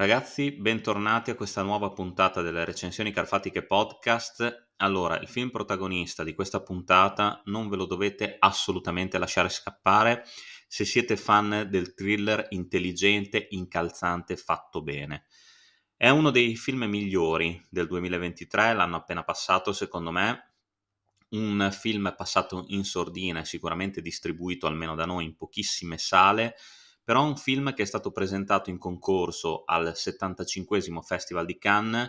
Ragazzi, bentornati a questa nuova puntata delle recensioni carfatiche podcast. Allora, il film protagonista di questa puntata non ve lo dovete assolutamente lasciare scappare se siete fan del thriller intelligente, incalzante, fatto bene. È uno dei film migliori del 2023, l'anno appena passato secondo me, un film passato in sordina sicuramente distribuito almeno da noi in pochissime sale, però un film che è stato presentato in concorso al 75 Festival di Cannes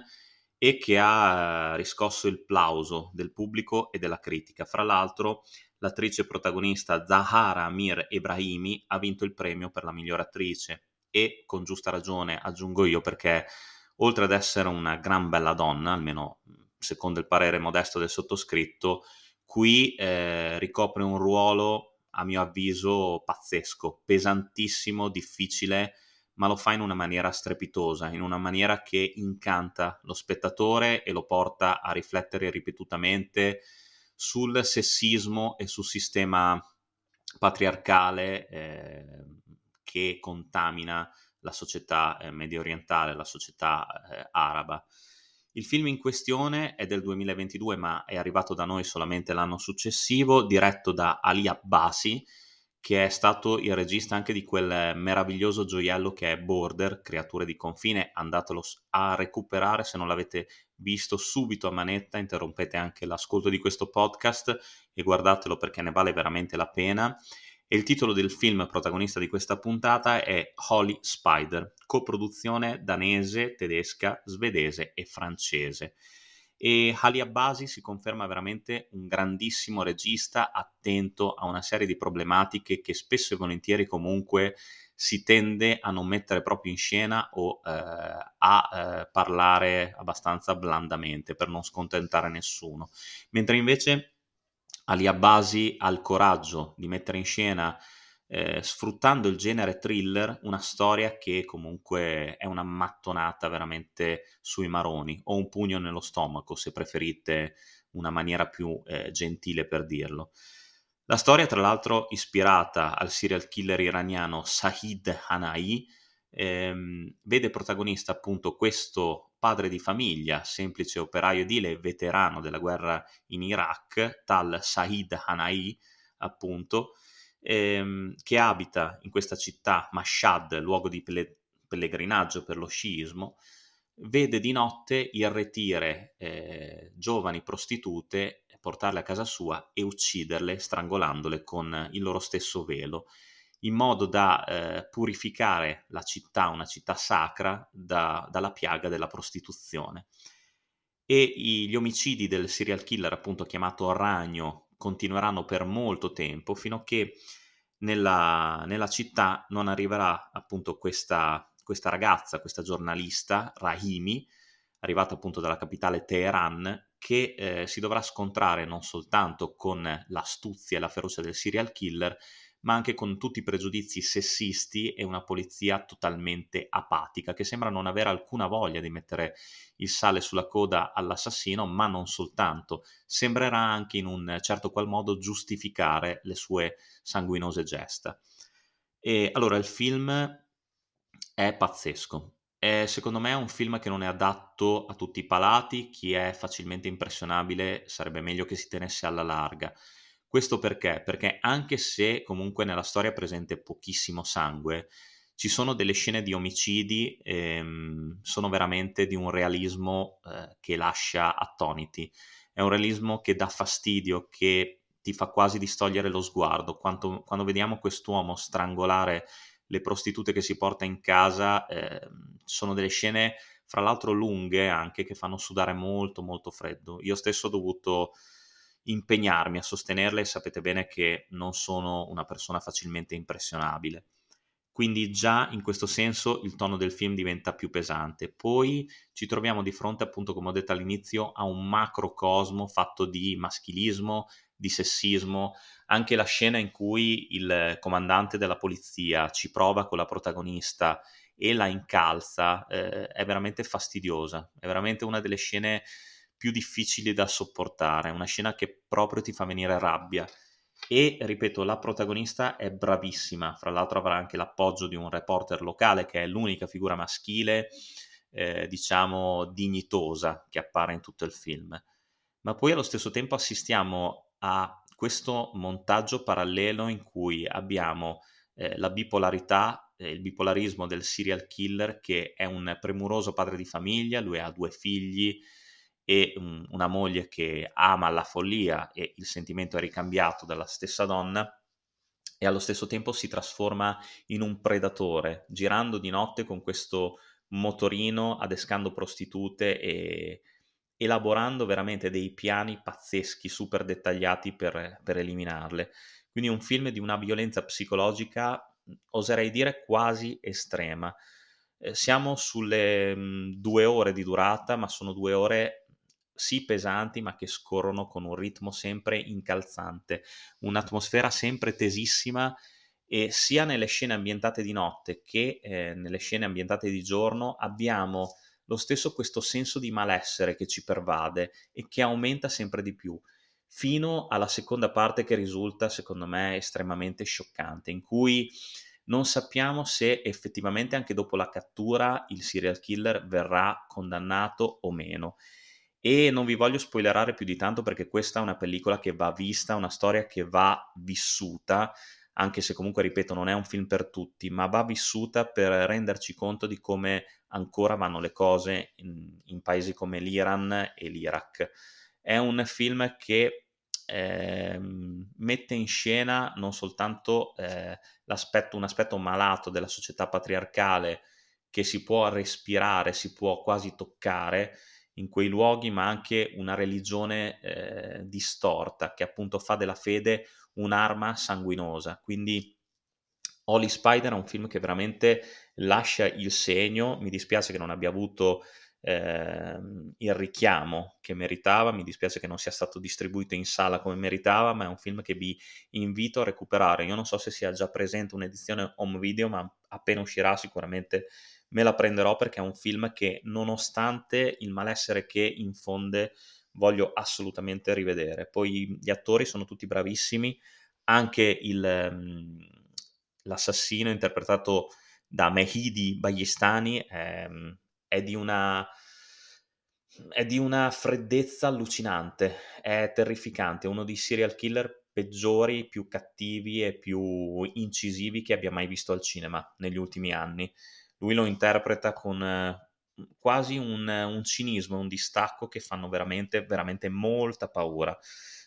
e che ha riscosso il plauso del pubblico e della critica. Fra l'altro, l'attrice protagonista Zahara Amir Ebrahimi ha vinto il premio per la miglior attrice e con giusta ragione aggiungo io perché oltre ad essere una gran bella donna, almeno secondo il parere modesto del sottoscritto, qui eh, ricopre un ruolo a mio avviso pazzesco, pesantissimo, difficile, ma lo fa in una maniera strepitosa, in una maniera che incanta lo spettatore e lo porta a riflettere ripetutamente sul sessismo e sul sistema patriarcale eh, che contamina la società eh, medio orientale, la società eh, araba. Il film in questione è del 2022 ma è arrivato da noi solamente l'anno successivo, diretto da Ali Abbasi, che è stato il regista anche di quel meraviglioso gioiello che è Border, Creature di confine, andatelo a recuperare se non l'avete visto subito a manetta, interrompete anche l'ascolto di questo podcast e guardatelo perché ne vale veramente la pena e il titolo del film protagonista di questa puntata è Holy Spider, coproduzione danese, tedesca, svedese e francese. E Ali Abbasi si conferma veramente un grandissimo regista attento a una serie di problematiche che spesso e volentieri comunque si tende a non mettere proprio in scena o eh, a eh, parlare abbastanza blandamente per non scontentare nessuno. Mentre invece Ali Abbasi ha il coraggio di mettere in scena, eh, sfruttando il genere thriller, una storia che comunque è una mattonata veramente sui maroni, o un pugno nello stomaco, se preferite una maniera più eh, gentile per dirlo. La storia, tra l'altro, ispirata al serial killer iraniano Sahid Hanai, ehm, vede protagonista appunto questo padre di famiglia, semplice operaio edile, veterano della guerra in Iraq, tal Said Hanai, appunto, ehm, che abita in questa città, Mashhad, luogo di pelle- pellegrinaggio per lo sciismo, vede di notte irretire eh, giovani prostitute, portarle a casa sua e ucciderle strangolandole con il loro stesso velo in modo da eh, purificare la città, una città sacra, da, dalla piaga della prostituzione. E gli omicidi del serial killer, appunto chiamato Ragno, continueranno per molto tempo, fino a che nella, nella città non arriverà appunto questa, questa ragazza, questa giornalista, Rahimi, arrivata appunto dalla capitale Teheran, che eh, si dovrà scontrare non soltanto con l'astuzia e la ferocia del serial killer, ma anche con tutti i pregiudizi sessisti e una polizia totalmente apatica, che sembra non avere alcuna voglia di mettere il sale sulla coda all'assassino, ma non soltanto, sembrerà anche in un certo qual modo giustificare le sue sanguinose gesta. E allora il film è pazzesco. È, secondo me è un film che non è adatto a tutti i palati, chi è facilmente impressionabile sarebbe meglio che si tenesse alla larga questo perché? Perché anche se comunque nella storia è presente pochissimo sangue, ci sono delle scene di omicidi, ehm, sono veramente di un realismo eh, che lascia attoniti. È un realismo che dà fastidio, che ti fa quasi distogliere lo sguardo. Quando, quando vediamo quest'uomo strangolare le prostitute che si porta in casa, eh, sono delle scene, fra l'altro lunghe anche, che fanno sudare molto molto freddo. Io stesso ho dovuto impegnarmi a sostenerle e sapete bene che non sono una persona facilmente impressionabile. Quindi già in questo senso il tono del film diventa più pesante. Poi ci troviamo di fronte, appunto, come ho detto all'inizio, a un macrocosmo fatto di maschilismo, di sessismo, anche la scena in cui il comandante della polizia ci prova con la protagonista e la incalza eh, è veramente fastidiosa, è veramente una delle scene più difficili da sopportare, una scena che proprio ti fa venire rabbia. e ripeto, la protagonista è bravissima, fra l'altro avrà anche l'appoggio di un reporter locale che è l'unica figura maschile, eh, diciamo, dignitosa che appare in tutto il film. Ma poi allo stesso tempo assistiamo a questo montaggio parallelo in cui abbiamo eh, la bipolarità, eh, il bipolarismo del serial killer che è un premuroso padre di famiglia, lui ha due figli, e um, una moglie che ama la follia e il sentimento è ricambiato dalla stessa donna e allo stesso tempo si trasforma in un predatore, girando di notte con questo motorino, adescando prostitute e elaborando veramente dei piani pazzeschi, super dettagliati per, per eliminarle. Quindi un film di una violenza psicologica, oserei dire quasi estrema. Eh, siamo sulle mh, due ore di durata, ma sono due ore sì pesanti ma che scorrono con un ritmo sempre incalzante, un'atmosfera sempre tesissima e sia nelle scene ambientate di notte che eh, nelle scene ambientate di giorno abbiamo lo stesso questo senso di malessere che ci pervade e che aumenta sempre di più fino alla seconda parte che risulta secondo me estremamente scioccante in cui non sappiamo se effettivamente anche dopo la cattura il serial killer verrà condannato o meno e non vi voglio spoilerare più di tanto perché questa è una pellicola che va vista, una storia che va vissuta, anche se comunque, ripeto, non è un film per tutti, ma va vissuta per renderci conto di come ancora vanno le cose in, in paesi come l'Iran e l'Iraq. È un film che eh, mette in scena non soltanto eh, un aspetto malato della società patriarcale che si può respirare, si può quasi toccare, in quei luoghi, ma anche una religione eh, distorta che appunto fa della fede un'arma sanguinosa. Quindi Holy Spider è un film che veramente lascia il segno, mi dispiace che non abbia avuto eh, il richiamo che meritava, mi dispiace che non sia stato distribuito in sala come meritava, ma è un film che vi invito a recuperare. Io non so se sia già presente un'edizione home video, ma appena uscirà sicuramente me la prenderò perché è un film che nonostante il malessere che infonde voglio assolutamente rivedere. Poi gli attori sono tutti bravissimi, anche il, um, l'assassino interpretato da Mehidi Bayestani è, è, di una, è di una freddezza allucinante, è terrificante, uno dei serial killer peggiori, più cattivi e più incisivi che abbia mai visto al cinema negli ultimi anni lui lo interpreta con eh, quasi un, un, cinismo, un distacco che fanno veramente, veramente molta paura.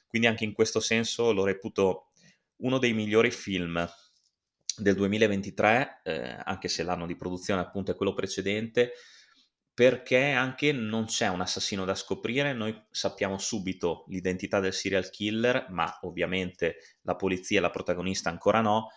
Quindi anche in questo senso lo reputo uno dei migliori film del 2023, eh, anche se l'anno di produzione appunto è quello precedente, perché anche non c'è un assassino da scoprire, noi sappiamo subito l'identità del serial killer, ma ovviamente la polizia e la protagonista ancora no,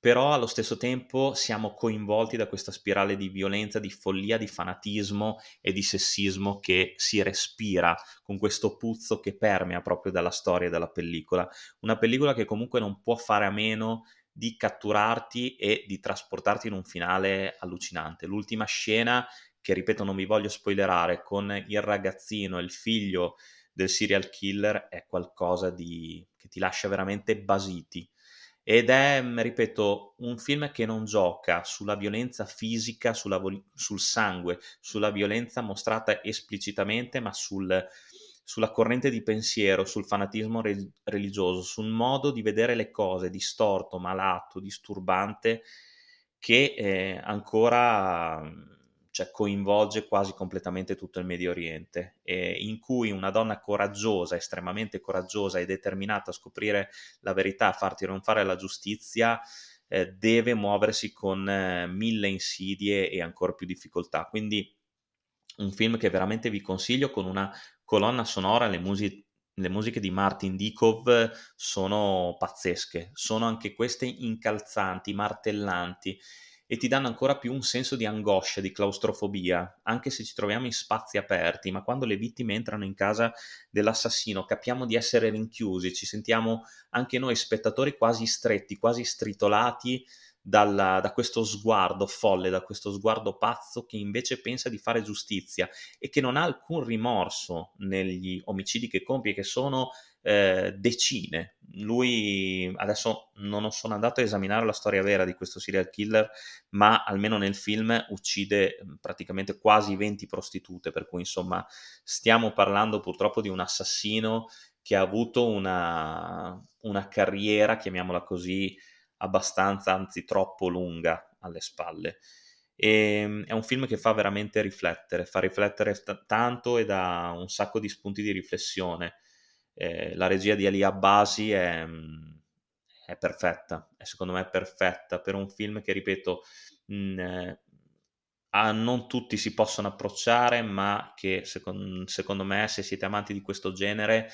però allo stesso tempo siamo coinvolti da questa spirale di violenza, di follia, di fanatismo e di sessismo che si respira con questo puzzo che permea proprio dalla storia della pellicola. Una pellicola che comunque non può fare a meno di catturarti e di trasportarti in un finale allucinante. L'ultima scena, che ripeto non vi voglio spoilerare, con il ragazzino e il figlio del serial killer è qualcosa di... che ti lascia veramente basiti ed è, mm, ripeto, un film che non gioca sulla violenza fisica, sulla, sul sangue, sulla violenza mostrata esplicitamente, ma sul, sulla corrente di pensiero, sul fanatismo re- religioso, sul modo di vedere le cose distorto, malato, disturbante, che eh, ancora mm, cioè coinvolge quasi completamente tutto il Medio Oriente, e in cui una donna coraggiosa, estremamente coraggiosa e determinata a scoprire la verità, a far trionfare la giustizia, eh, deve muoversi con eh, mille insidie e ancora più difficoltà. Quindi un film che veramente vi consiglio con una colonna sonora, le musiche le musiche di Martin Dikov sono pazzesche, sono anche queste incalzanti, martellanti e ti danno ancora più un senso di angoscia, di claustrofobia, anche se ci troviamo in spazi aperti, ma quando le vittime entrano in casa dell'assassino capiamo di essere rinchiusi, ci sentiamo anche noi spettatori quasi stretti, quasi stritolati dalla, da questo sguardo folle, da questo sguardo pazzo che invece pensa di fare giustizia e che non ha alcun rimorso negli omicidi che compie, che sono eh, decine. Lui adesso non sono andato a esaminare la storia vera di questo serial killer, ma almeno nel film uccide mm, praticamente quasi 20 prostitute, per cui insomma stiamo parlando purtroppo di un assassino che ha avuto una, una carriera, chiamiamola così, abbastanza, anzi troppo lunga alle spalle. E, ehm, è un film che fa veramente riflettere, fa riflettere t- tanto e dà un sacco di spunti di riflessione. Eh, la regia di Ali Abbasi è, è, perfetta, è secondo me perfetta per un film che, ripeto, mh, mm, eh, a non tutti si possono approcciare, ma che secondo, secondo me, se siete amanti di questo genere,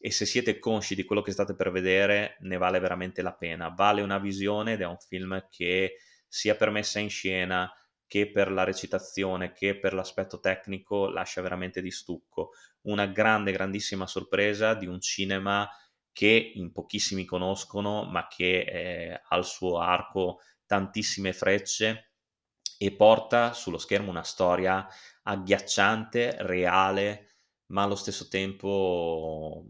e se siete consci di quello che state per vedere ne vale veramente la pena. Vale una visione ed è un film che sia per messa in scena che per la recitazione che per l'aspetto tecnico lascia veramente di stucco. Una grande, grandissima sorpresa di un cinema che in pochissimi conoscono, ma che eh, ha al suo arco tantissime frecce e porta sullo schermo una storia agghiacciante, reale, ma allo stesso tempo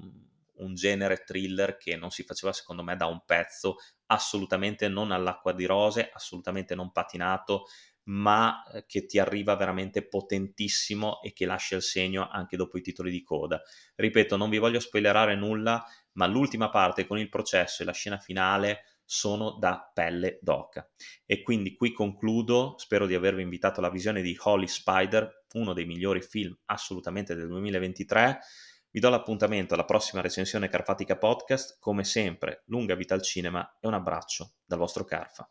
un genere thriller che non si faceva secondo me da un pezzo assolutamente non all'acqua di rose, assolutamente non patinato, ma eh, che ti arriva veramente potentissimo e che lascia il segno anche dopo i titoli di coda. Ripeto, non vi voglio spoilerare nulla, ma l'ultima parte con il processo e la scena finale sono da pelle d'oca. E quindi qui concludo, spero di avervi invitato alla visione di Holy Spider, uno dei migliori film assolutamente del 2023. Vi do l'appuntamento alla prossima recensione Carfatica Podcast, come sempre, lunga vita al cinema e un abbraccio dal vostro Carfa.